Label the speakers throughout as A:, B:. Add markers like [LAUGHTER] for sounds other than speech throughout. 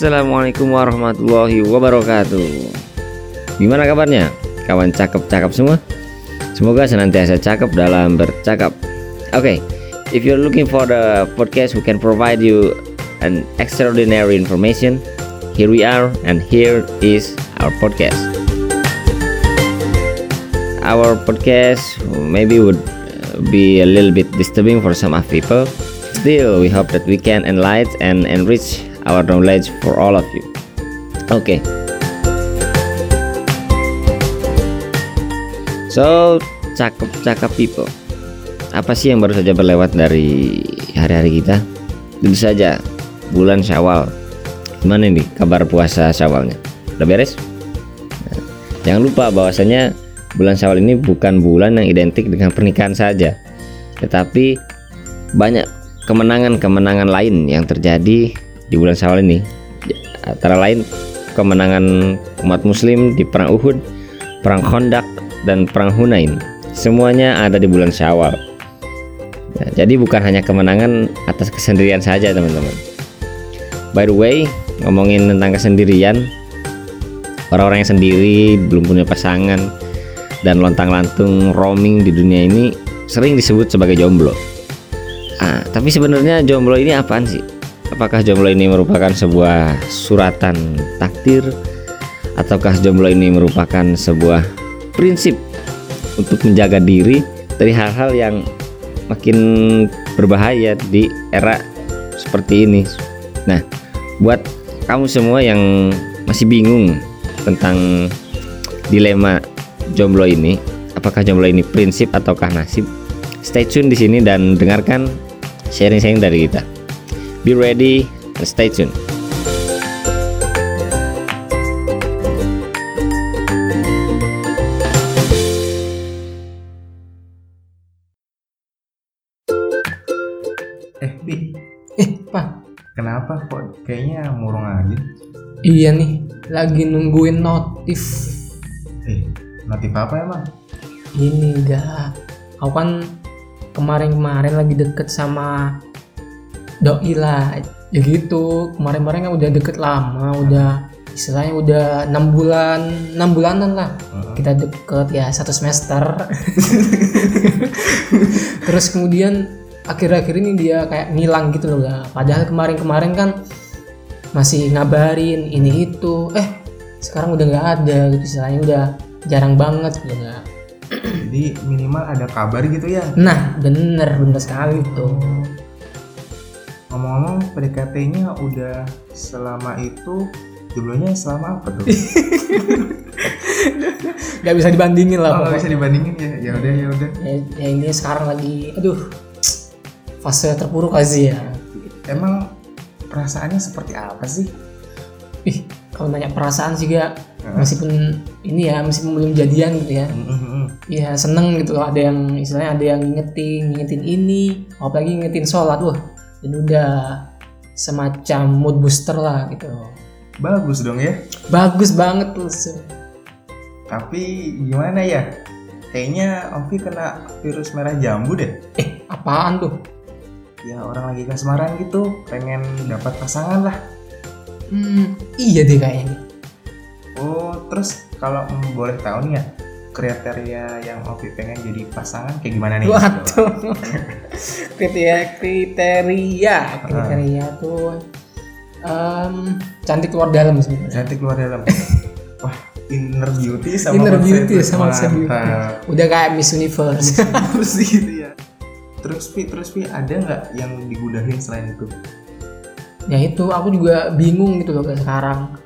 A: Assalamualaikum warahmatullahi wabarakatuh. Gimana kabarnya? Kawan cakep-cakep semua? Semoga senantiasa cakep dalam bercakap. Oke, okay, if you're looking for the podcast who can provide you an extraordinary information. Here we are and here is our podcast. Our podcast maybe would be a little bit disturbing for some of people. Still, we hope that we can enlighten and enrich our knowledge for all of you. Oke. Okay. So, cakep-cakep people. Apa sih yang baru saja berlewat dari hari-hari kita? Tentu saja bulan Syawal. Gimana nih kabar puasa Syawalnya? Udah beres? Nah, jangan lupa bahwasanya bulan Syawal ini bukan bulan yang identik dengan pernikahan saja, tetapi banyak kemenangan-kemenangan lain yang terjadi di bulan Syawal ini antara lain kemenangan umat muslim di perang Uhud, perang Khandaq dan perang Hunain. Semuanya ada di bulan Syawal. Ya, jadi bukan hanya kemenangan atas kesendirian saja, teman-teman. By the way, ngomongin tentang kesendirian, orang-orang yang sendiri belum punya pasangan dan lontang-lantung roaming di dunia ini sering disebut sebagai jomblo. Ah, tapi sebenarnya jomblo ini apaan sih? Apakah jomblo ini merupakan sebuah suratan takdir ataukah jomblo ini merupakan sebuah prinsip untuk menjaga diri dari hal-hal yang makin berbahaya di era seperti ini. Nah, buat kamu semua yang masih bingung tentang dilema jomblo ini, apakah jomblo ini prinsip ataukah nasib? Stay tune di sini dan dengarkan sharing-sharing dari kita. Be ready and stay tuned.
B: Eh, Bi,
C: Eh, Pak.
B: kenapa kok kayaknya murung aja?
C: Iya nih, lagi nungguin notif.
B: Eh, notif apa emang?
C: Ini enggak. Aku kan kemarin-kemarin lagi deket sama doi lah. Ya gitu, kemarin-kemarin kan udah deket lama, udah istilahnya udah enam bulan, enam bulanan lah. Kita deket ya satu semester. [LAUGHS] Terus kemudian akhir-akhir ini dia kayak ngilang gitu loh Gak. Padahal kemarin-kemarin kan masih ngabarin ini itu. Eh sekarang udah nggak ada gitu istilahnya udah jarang banget gitu nggak.
B: Jadi minimal ada kabar gitu ya.
C: Nah bener bener sekali tuh.
B: Ngomong-ngomong PDKT-nya udah selama itu jumlahnya selama apa tuh? [LAUGHS]
C: Gak bisa dibandingin lah
B: Oh,
C: pokoknya.
B: bisa dibandingin ya. Ya udah ya udah.
C: Ya, ya ini sekarang lagi, aduh fase terpuruk aja ya.
B: Emang perasaannya seperti apa sih?
C: Ih kalau nanya perasaan sih gak
B: Heeh.
C: meskipun ini ya meskipun belum jadian gitu ya. Iya seneng gitu loh ada yang istilahnya ada yang ngingetin ngingetin ini apalagi ngingetin sholat wah dan udah semacam mood booster lah gitu
B: Bagus dong ya.
C: bagus banget tuh
B: Tapi gimana ya? Kayaknya Ovi kena virus merah jambu deh.
C: eh apaan tuh
B: Ya orang lagi kasmaran gitu, pengen dapat pasangan lah.
C: hmm, iya deh kayaknya
B: Oh, terus kalau mm, boleh tahu nih ya, kriteria yang Ovi pengen jadi pasangan kayak gimana nih?
C: waduh [LAUGHS] kriteria kriteria kriteria tuh em, cantik luar dalam sebenarnya
B: Cantik luar dalam. [LAUGHS] Wah, inner beauty sama
C: Inner beauty sama beauty. Udah kayak Miss Universe
B: Terus [LAUGHS] gitu ya. Terus Pi, terus Pi ada nggak yang digudahin selain itu?
C: ya itu aku juga bingung gitu loh sekarang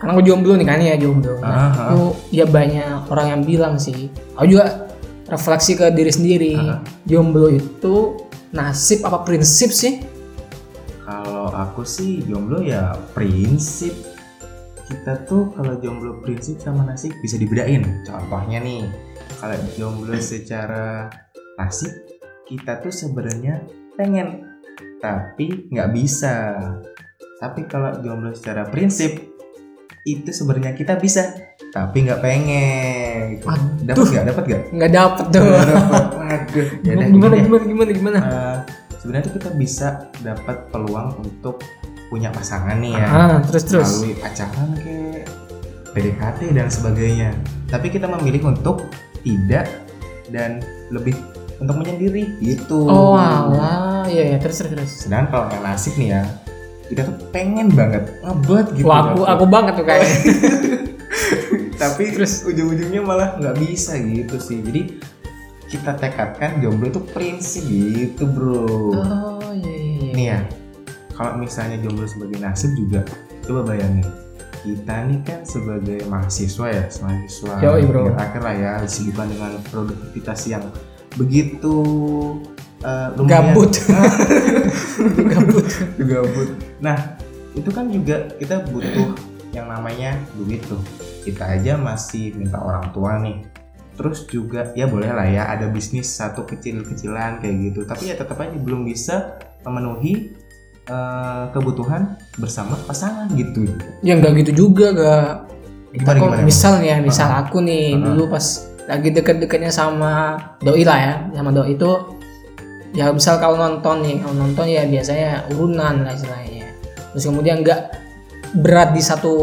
C: karena aku jomblo nih kan ya jomblo nah,
B: Aha.
C: itu ya banyak orang yang bilang sih aku juga refleksi ke diri sendiri
B: Aha.
C: jomblo itu nasib apa prinsip sih
B: Kalau aku sih jomblo ya prinsip. Kita tuh kalau jomblo prinsip sama nasib bisa dibedain. Contohnya nih, kalau jomblo secara nasib kita tuh sebenarnya pengen tapi nggak bisa. Tapi kalau jomblo secara prinsip itu sebenarnya kita bisa tapi nggak pengen. Gitu. Dapat nggak? Dapat nggak?
C: nggak
B: Nggak dapet. Waduh. [LAUGHS]
C: Gimana
B: deh.
C: gimana gimana gimana
B: Eh, sebenarnya tuh kita bisa dapat peluang untuk punya pasangan nih ya
C: ah terus terus
B: melalui pacaran ke PDKT dan sebagainya tapi kita memilih untuk tidak dan lebih untuk menyendiri gitu
C: oh alah iya ya terus terus terus
B: sedangkan kalau yang nasib nih ya kita tuh pengen banget ngebet gitu.
C: Wah, aku aku banget tuh kayaknya. [LAUGHS]
B: Tapi terus? ujung-ujungnya malah nggak bisa gitu sih. Jadi kita tekadkan jomblo itu prinsip gitu bro.
C: Oh iya iya iya.
B: nih ya kalau misalnya jomblo sebagai nasib juga coba bayangin. Kita nih kan sebagai mahasiswa ya mahasiswa
C: Yoi, bro.
B: akhir lah ya disibukkan dengan produktivitas yang begitu eh, lumayan.
C: Gabut. [LAUGHS] Gabut.
B: Gabut. Nah itu kan juga kita butuh yang namanya duit tuh. Kita aja masih minta orang tua nih. Terus juga ya boleh lah ya ada bisnis satu kecil-kecilan kayak gitu. Tapi ya tetap aja belum bisa memenuhi eh, kebutuhan bersama pasangan gitu.
C: Ya nggak gitu juga gak
B: gimana
C: Aku
B: gimana?
C: misal ya misal aku nih
B: Uh-huh.
C: dulu pas lagi deket-deketnya sama doi lah ya sama doi itu ya misal kalau nonton nih kalau nonton ya biasanya urunan lah istilahnya. Terus kemudian nggak berat di satu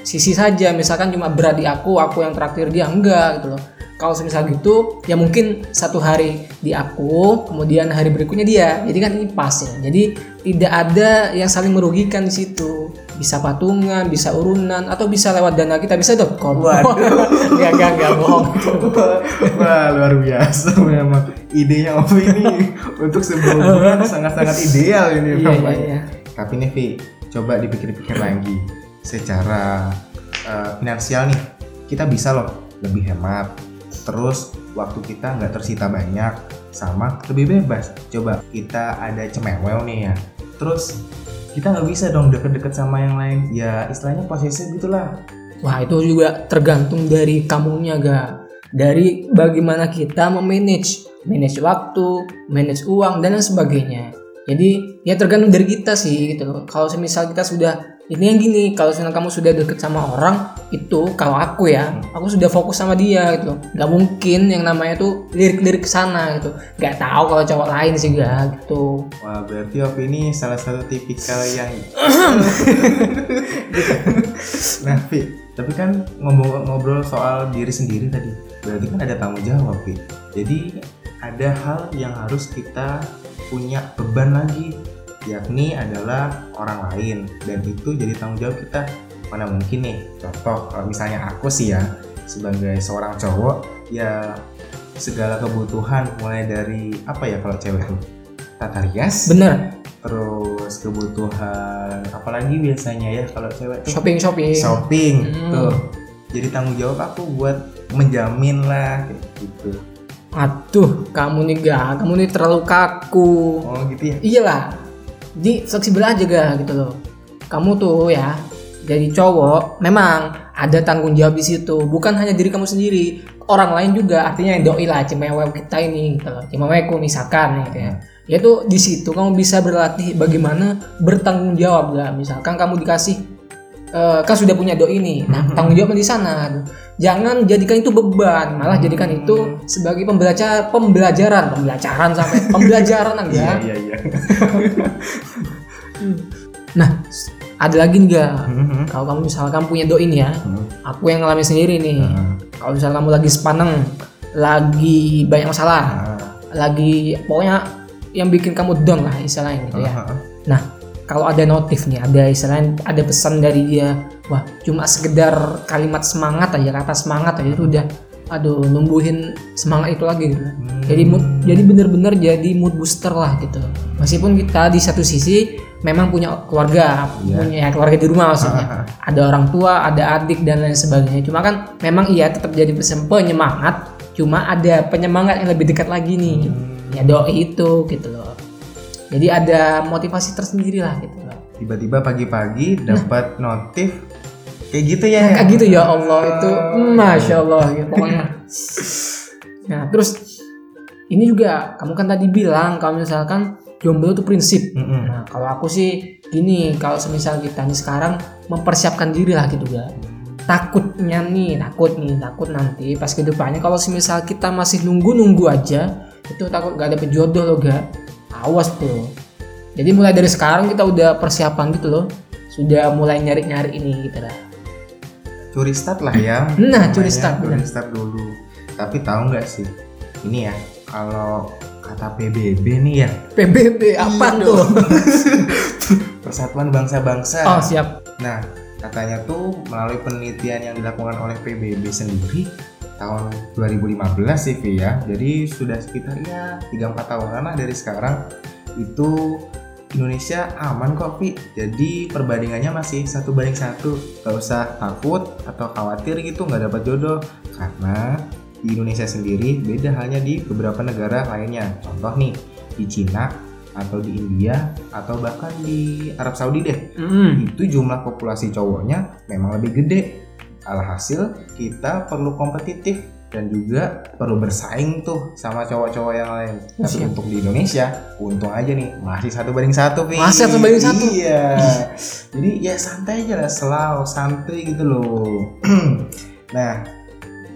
C: sisi saja misalkan cuma berat di aku aku yang traktir dia enggak gitu loh. Kalau semisal gitu ya mungkin satu hari di aku kemudian hari berikutnya dia. Jadi kan ini pas ya. Jadi tidak ada yang saling merugikan di situ bisa patungan bisa urunan atau bisa lewat dana kita bisa
B: Waduh. [LAUGHS]
C: nggak nggak nggak bohong [LAUGHS]
B: Wah luar biasa memang idenya Ovi ini untuk sebuah hubungan sangat-sangat ideal ini
C: iya iya iya
B: Tapi nih Vi, coba dipikir-pikir lagi secara eh, finansial nih kita bisa loh lebih hemat. Terus waktu kita nggak tersita banyak sama lebih bebas. Coba kita ada cemewel nih ya. Terus kita nggak bisa dong deket-deket sama yang lain. Ya istilahnya posesif gitulah.
C: Wah itu juga tergantung dari kamunya ga dari bagaimana kita memanage manage waktu manage uang dan lain sebagainya jadi ya tergantung dari kita sih gitu kalau semisal kita sudah ini yang gini kalau misalnya kamu sudah deket sama orang itu kalau aku ya aku sudah fokus sama dia gitu. Nggak mungkin yang namanya tuh lirik-lirik ke sana gitu. Nggak tahu kalau cowok lain sih ga gitu.
B: Wah berarti Ovi ini salah satu tipikal yang [CLEARS THROAT] Nah Vi, tapi kan ngomong ngobrol soal diri sendiri tadi Berarti kan ada tanggung jawab Vi Jadi ada hal yang harus kita punya beban lagi Yakni adalah orang lain. Dan itu jadi tanggung jawab kita. Mana mungkin nih, contoh kalau misalnya aku sih ya Sebagai seorang cowok Ya segala kebutuhan mulai dari apa ya kalau cewek tuh? Tata rias.
C: Bener
B: terus kebutuhan apalagi biasanya ya kalau cewek tuh?
C: Shopping shopping.
B: Shopping
C: Hmm.
B: tuh. Jadi tanggung jawab aku buat menjamin lah kayak gitu.
C: Aduh kamu nih ga kamu nih terlalu kaku.
B: Oh gitu ya?
C: Iyalah jadi fleksibel aja ga gitu loh. Kamu tuh ya jadi cowok memang ada tanggung jawab di situ. Bukan hanya diri kamu sendiri orang lain juga. Artinya yang doi lah cemewek kita ini gitu loh. Cemewekku misalkan gitu ya. Yaitu di situ kamu bisa berlatih bagaimana bertanggung jawab gak. Misalkan kamu dikasih eh, kan sudah punya doi ini. Nah tanggung jawabnya di sana. Jangan jadikan itu beban. Malah jadikan itu sebagai pembelajar pembelajaran. Pembelajaran sampai [LAUGHS] pembelajaran
B: iya
C: enggak
B: iya iya. [LAUGHS]
C: Nah ada lagi nih gak
B: Mhm.
C: kalau kamu misalkan punya doi ini ya. Aku yang ngalamin sendiri nih. Kalau misalnya kamu lagi sepaneng lagi banyak masalah
B: Ah,
C: lagi pokoknya yang bikin kamu down lah istilahnya gitu ya.
B: Ah, ah.
C: nah kalau ada notif nih ada istilahnya ada pesan dari dia wah cuma sekedar kalimat semangat aja kata semangat aja itu udah aduh numbuhin semangat itu lagi gitu
B: Hmm.
C: jadi mood, jadi bener-bener jadi mood booster lah gitu meskipun kita di satu sisi memang punya keluarga
B: Iya.
C: punya keluarga di rumah maksudnya [LAUGHS] ada orang tua ada adik dan lain sebagainya cuma kan memang iya tetap jadi pesen- penyemangat cuma ada penyemangat yang lebih dekat lagi nih
B: Hmm.
C: ya doi itu gitu loh jadi ada motivasi tersendiri lah gitu loh.
B: Tiba-tiba pagi-pagi dapat notif kayak gitu ya
C: Nah, kayak gitu ya Allah itu mm, masya Allah ya pokoknya. Nah terus ini juga kamu kan tadi bilang kalau misalkan jomblo itu prinsip.
B: Mm-mm.
C: nah kalau aku sih gini kalau semisal kita nih sekarang mempersiapkan diri lah gitu ga takutnya nih takut nih takut nanti pas ke depannya kalau semisal kita masih nunggu nunggu aja itu takut gak dapet jodoh loh ga awas tuh Jadi mulai dari sekarang kita udah persiapan gitu loh. Sudah mulai nyari-nyari ini gitu lah.
B: curi start lah ya [CLEARS THROAT]
C: Nah, curi start,
B: curi start dulu tapi tahu nggak sih ini ya kalau kata PBB nih ya
C: PBB apa
B: Iya
C: tuh?
B: dong. [LAUGHS] Persatuan Bangsa-Bangsa
C: Oh siap.
B: Nah, katanya tuh melalui penelitian yang dilakukan oleh PBB sendiri tahun 2015 sih Vi ya. Jadi sudah sekitar ya 3-4 tahunan lah dari sekarang itu Indonesia aman kok Vi. Jadi perbandingannya masih satu banding satu. Gak usah takut atau khawatir gitu nggak dapat jodoh karena di Indonesia sendiri beda halnya di beberapa negara lainnya. Contoh nih di Cina atau di India atau bahkan di Arab Saudi deh
C: Mm.
B: itu jumlah populasi cowoknya memang lebih gede. Alhasil kita perlu kompetitif dan juga perlu bersaing tuh sama cowok-cowok yang lain. Tapi
C: Siap.
B: untuk di Indonesia, untung aja nih masih satu banding satu, Vi.
C: Masih satu banding satu?
B: Iya. [LAUGHS] Jadi ya santai aja lah, selalu santai gitu loh. [CLEARS THROAT] nah,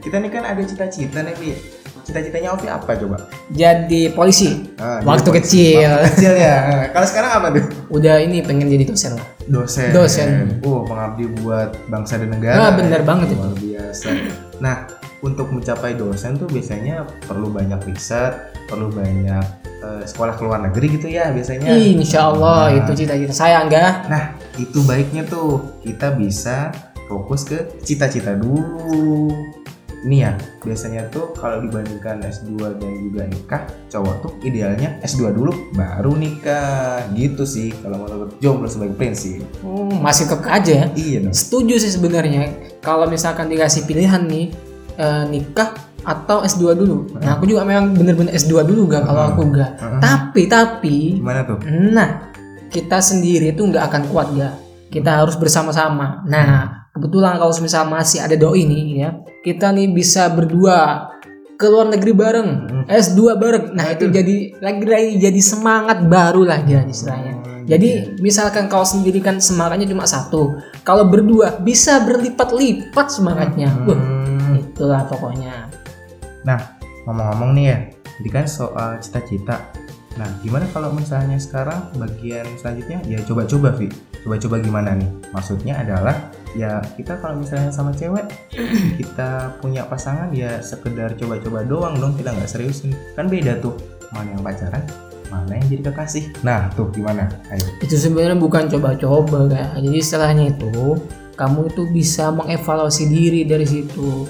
B: kita nih kan ada cita-cita nih, Vi. Cita-citanya Ovi apa coba?
C: Jadi polisi.
B: Ah,
C: Waktu
B: jadi-
C: kecil.
B: Waktu kecil ya. Kalau sekarang apa tuh?
C: Udah ini pengen jadi dosen lah.
B: dosen.
C: Dosen.
B: Oh, pengabdi buat bangsa dan negara.
C: Ah, bener banget itu.
B: Luar biasa. Nah, untuk mencapai dosen tuh biasanya perlu banyak riset, perlu banyak eh, sekolah ke luar negeri gitu ya biasanya.
C: Insya Allah
B: Nah.
C: itu cita-cita saya enggak.
B: Nah, itu baiknya tuh kita bisa fokus ke cita-cita dulu. Ini ya, biasanya tuh kalau dibandingkan S2 dan juga nikah, cowok tuh idealnya S2 dulu baru nikah. Gitu sih kalau menurut jomblo sebagai prinsip.
C: Hmm, masih kekeh aja ya.
B: Iya dong.
C: Setuju sih sebenarnya. Kalau misalkan dikasih pilihan nih eh, nikah atau S2 dulu. Nah, aku juga memang bener-bener S2 dulu gak kalau aku enggak.
B: Heeh.
C: Tapi tapi
B: Gimana tuh?
C: nah kita sendiri itu nggak akan kuat gak. Kita harus bersama-sama. Nah, kebetulan kalau misal masih ada doi nih ya, kita nih bisa berdua ke luar negeri bareng,
B: Hmm.
C: S2 bareng. Nah, itu jadi lagi-lagi jadi semangat baru lah ya istilahnya. Jadi misalkan kalau sendiri kan semangatnya cuma satu, kalau berdua bisa berlipat-lipat semangatnya. Wah,
B: Hmm.
C: itulah pokoknya.
B: Ngomong-ngomong nih ya, jadi kan soal cita-cita. Nah, gimana kalau misalnya sekarang bagian selanjutnya ya coba-coba, Vi. Coba-coba gimana nih? Maksudnya adalah ya kita kalau misalnya sama cewek [CLEARS THROAT] kita punya pasangan ya sekedar coba-coba doang dong, kita nggak seriusin. Kan beda tuh, mana yang pacaran, mana yang jadi kekasih. Nah, tuh gimana? Ayo.
C: Itu sebenarnya bukan coba-coba kayak. Jadi istilahnya itu kamu itu bisa mengevaluasi diri dari situ.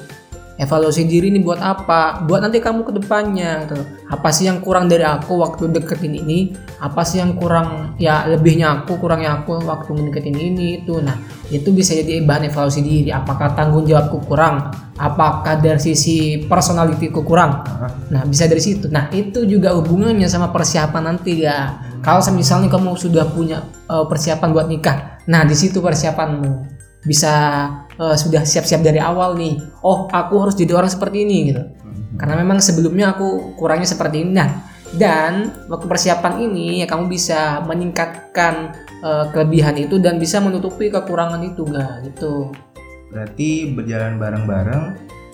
C: Evaluasi diri ini buat apa? Buat nanti kamu ke depannya gitu. Apa sih yang kurang dari aku waktu deketin ini? Apa sih yang kurang ya lebihnya aku, kurangnya aku waktu ngedeketin ini itu. Nah, itu bisa jadi bahan evaluasi diri. Apakah tanggung jawabku kurang? Apakah dari sisi personalitiku kurang? Nah, bisa dari situ. Nah, itu juga hubungannya sama persiapan nanti ya. Kalau misalnya kamu sudah punya eh, persiapan buat nikah, nah di situ persiapanmu bisa eh, sudah siap-siap dari awal nih. Oh, aku harus jadi orang seperti ini gitu. Karena memang sebelumnya aku kurangnya seperti ini. Nah, dan waktu persiapan ini ya kamu bisa meningkatkan eh, kelebihan itu dan bisa menutupi kekurangan itu enggak gitu.
B: Berarti berjalan bareng-bareng,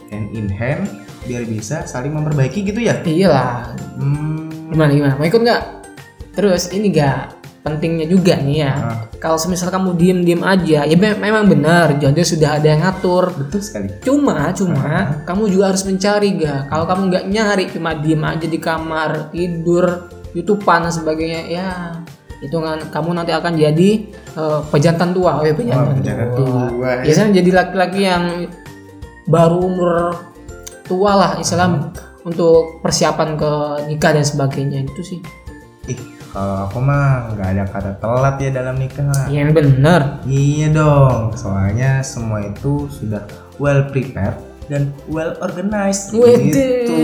B: hand in hand, biar bisa saling memperbaiki gitu ya?
C: Iyalah,
B: Hmm.
C: gimana gimana? Mau ikut nggak? Terus ini enggak pentingnya juga nih ya.
B: Ah.
C: Kalau semisal kamu diem-diem aja, ya me- memang benar, jadi sudah ada yang ngatur.
B: Betul sekali.
C: Cuma, cuma kamu juga harus mencari ga. Kalau kamu nggak nyari, cuma diem aja di kamar tidur, youtubean dan sebagainya, ya itu kan kamu nanti akan jadi eh, pejantan tua, oh ya pejantan,
B: Oh, pejantan tua, ya.
C: Biasanya jadi laki-laki yang baru umur tua lah, Islam untuk persiapan ke nikah dan sebagainya itu sih.
B: Ih, kalau aku mah nggak ada kata telat ya dalam nikah.
C: Yang bener.
B: Iya dong, soalnya semua itu sudah well prepared dan well organized.
C: Wede,
B: gitu.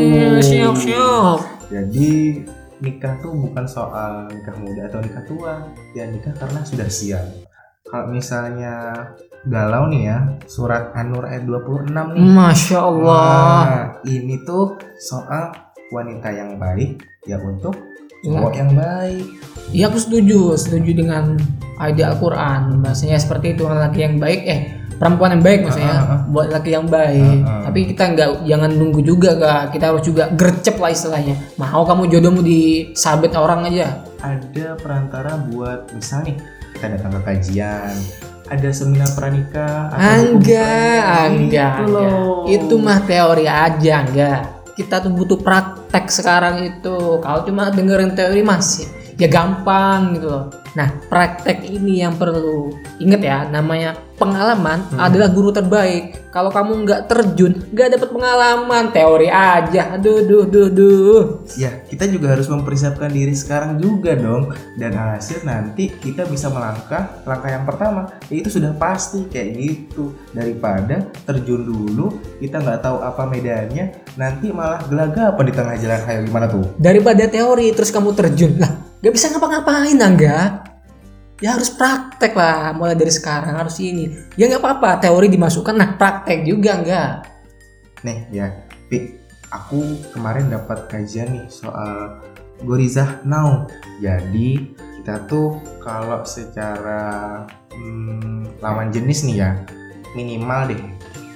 C: siap-siap.
B: Jadi nikah tuh bukan soal nikah muda atau nikah tua, ya nikah karena sudah siap. Kalau misalnya galau nih ya, surat An-Nur ayat 26 nih.
C: Masya Allah.
B: Nah, ini tuh soal wanita yang baik ya untuk cowok yang baik.
C: Iya aku setuju, setuju dengan ide Al-Quran. Bahasanya seperti itu laki yang baik, eh perempuan yang baik maksudnya
B: Ah, ah, ah.
C: buat laki yang baik.
B: Ah, ah.
C: Tapi kita nggak jangan nunggu juga kak. Kita harus juga gercep lah istilahnya. Mau kamu jodohmu disabet orang aja.
B: ada perantara buat misal nih kita datang ke kajian ada seminar pranikah
C: Enggak, enggak,
B: loh.
C: Itu mah teori aja, enggak. Kita tuh butuh praktek sekarang itu. Kalau cuma dengerin teori masih ya gampang gitu loh. Nah, praktek ini yang perlu inget ya, namanya pengalaman adalah guru terbaik. Kalau kamu nggak terjun, nggak dapet pengalaman, teori aja. Aduh, duh, duh, duh.
B: ya kita juga harus mempersiapkan diri sekarang juga dong dan alhasil nanti kita bisa melangkah langkah yang pertama yaitu sudah pasti kayak gitu daripada terjun dulu kita nggak tahu apa medannya nanti malah gelagapan di tengah jalan kayak gimana tuh
C: Daripada teori terus kamu terjun lah, nggak bisa ngapa-ngapain enggak? Ya harus praktek lah, mulai dari sekarang harus ini. Ya nggak apa-apa, teori dimasukkan, nah praktek juga enggak.
B: Nih ya, Pi, aku kemarin dapat kajian nih soal Gorizah Now. Jadi kita tuh kalau secara hmm, lawan jenis nih ya, minimal deh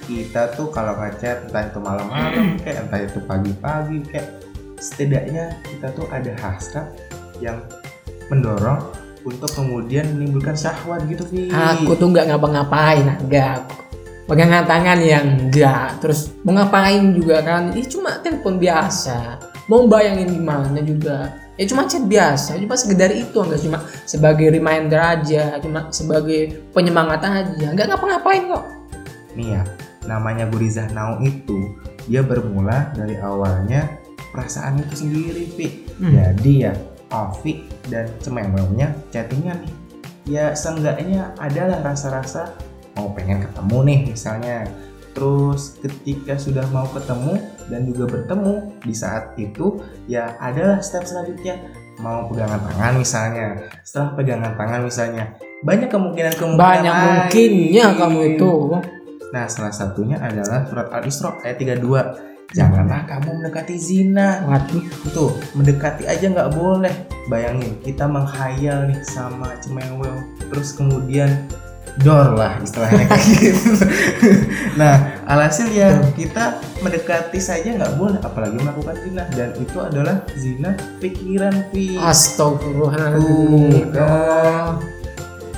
B: kita tuh kalau ngechat entah itu malam-malam kayak entah itu pagi-pagi kayak setidaknya kita tuh ada hasrat yang mendorong untuk kemudian menimbulkan syahwat gitu Vi.
C: Aku tuh nggak ngapa-ngapain, enggak. Pegangan tangan yang enggak. Terus mau ngapain juga kan? Ini cuma telepon biasa. Mau bayangin gimana juga. Ya cuma chat biasa, cuma sekedar itu enggak cuma sebagai reminder aja, cuma sebagai penyemangat aja. Enggak ngapa-ngapain kok.
B: nih ya namanya Gurizah Now itu dia bermula dari awalnya perasaan itu sendiri Pi
C: Hmm.
B: jadi ya Ovi dan cemewelnya chattingan. Nih ya seenggaknya adalah rasa-rasa mau pengen ketemu nih misalnya. Terus ketika sudah mau ketemu dan juga bertemu di saat itu ya adalah step selanjutnya. Mau pegangan tangan misalnya. Setelah pegangan tangan misalnya. Banyak kemungkinan kemungkinan
C: Banyak mungkinnya kamu itu.
B: Nah, salah satunya adalah surat Al-Isra ayat 32. Janganlah kamu mendekati zina.
C: Waduh,
B: Tuh, mendekati aja nggak boleh. Bayangin, kita menghayal nih sama cemewel, terus kemudian dor lah istilahnya kayak [LAUGHS] gitu. nah, alhasil ya kita mendekati saja nggak boleh, apalagi melakukan zina. Dan itu adalah zina pikiran, Vi.
C: astagfirullahaladzim.
B: Kan.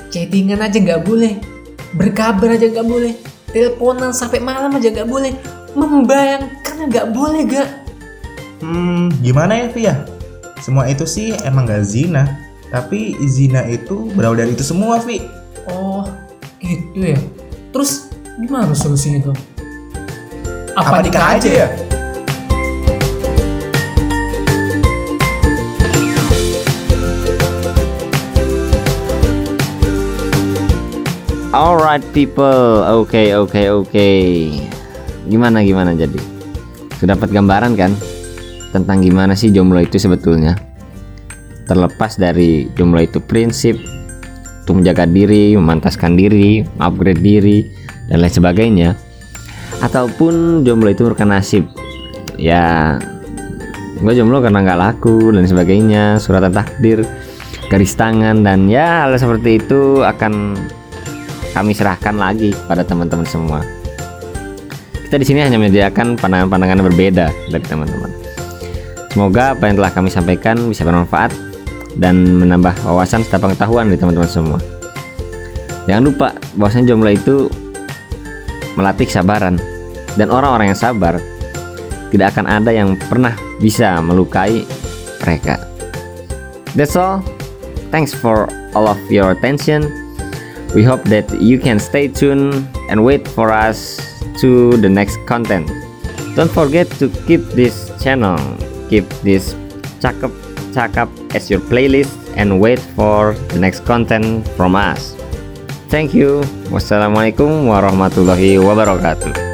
C: Chattingan aja nggak boleh, berkabar aja nggak boleh, teleponan sampai malam aja nggak boleh, membayangkan nggak boleh gak?
B: Hmm, gimana ya, Vi ya? Semua itu sih emang gak zina, tapi zina itu berawal dari itu semua, Vi.
C: Oh, gitu ya. Terus gimana solusinya tuh?
B: Apa nikah aja ya?
A: Alright people, oke oke oke. Gimana gimana jadi? Sudah dapat gambaran kan tentang gimana sih jomblo itu sebetulnya? Terlepas dari jomblo itu prinsip untuk menjaga diri, memantaskan diri, upgrade diri dan lain sebagainya, ataupun jomblo itu merupakan nasib. Ya, gue jomblo karena nggak laku dan sebagainya, suratan takdir, garis tangan dan ya hal seperti itu akan kami serahkan lagi pada teman-teman semua. Kita di sini hanya menyediakan pandangan-pandangan yang berbeda dari teman-teman. Semoga apa yang telah kami sampaikan bisa bermanfaat dan menambah wawasan serta pengetahuan dari teman-teman semua. Jangan lupa bahwasanya jomblo itu melatih kesabaran dan orang-orang yang sabar tidak akan ada yang pernah bisa melukai mereka. That's all. Thanks for all of your attention. We hope that you can stay tuned and wait for us to the next content. Don't forget to keep this channel, keep this cakep cakap as your playlist and wait for the next content from us. Thank you. Wassalamualaikum warahmatullahi wabarakatuh.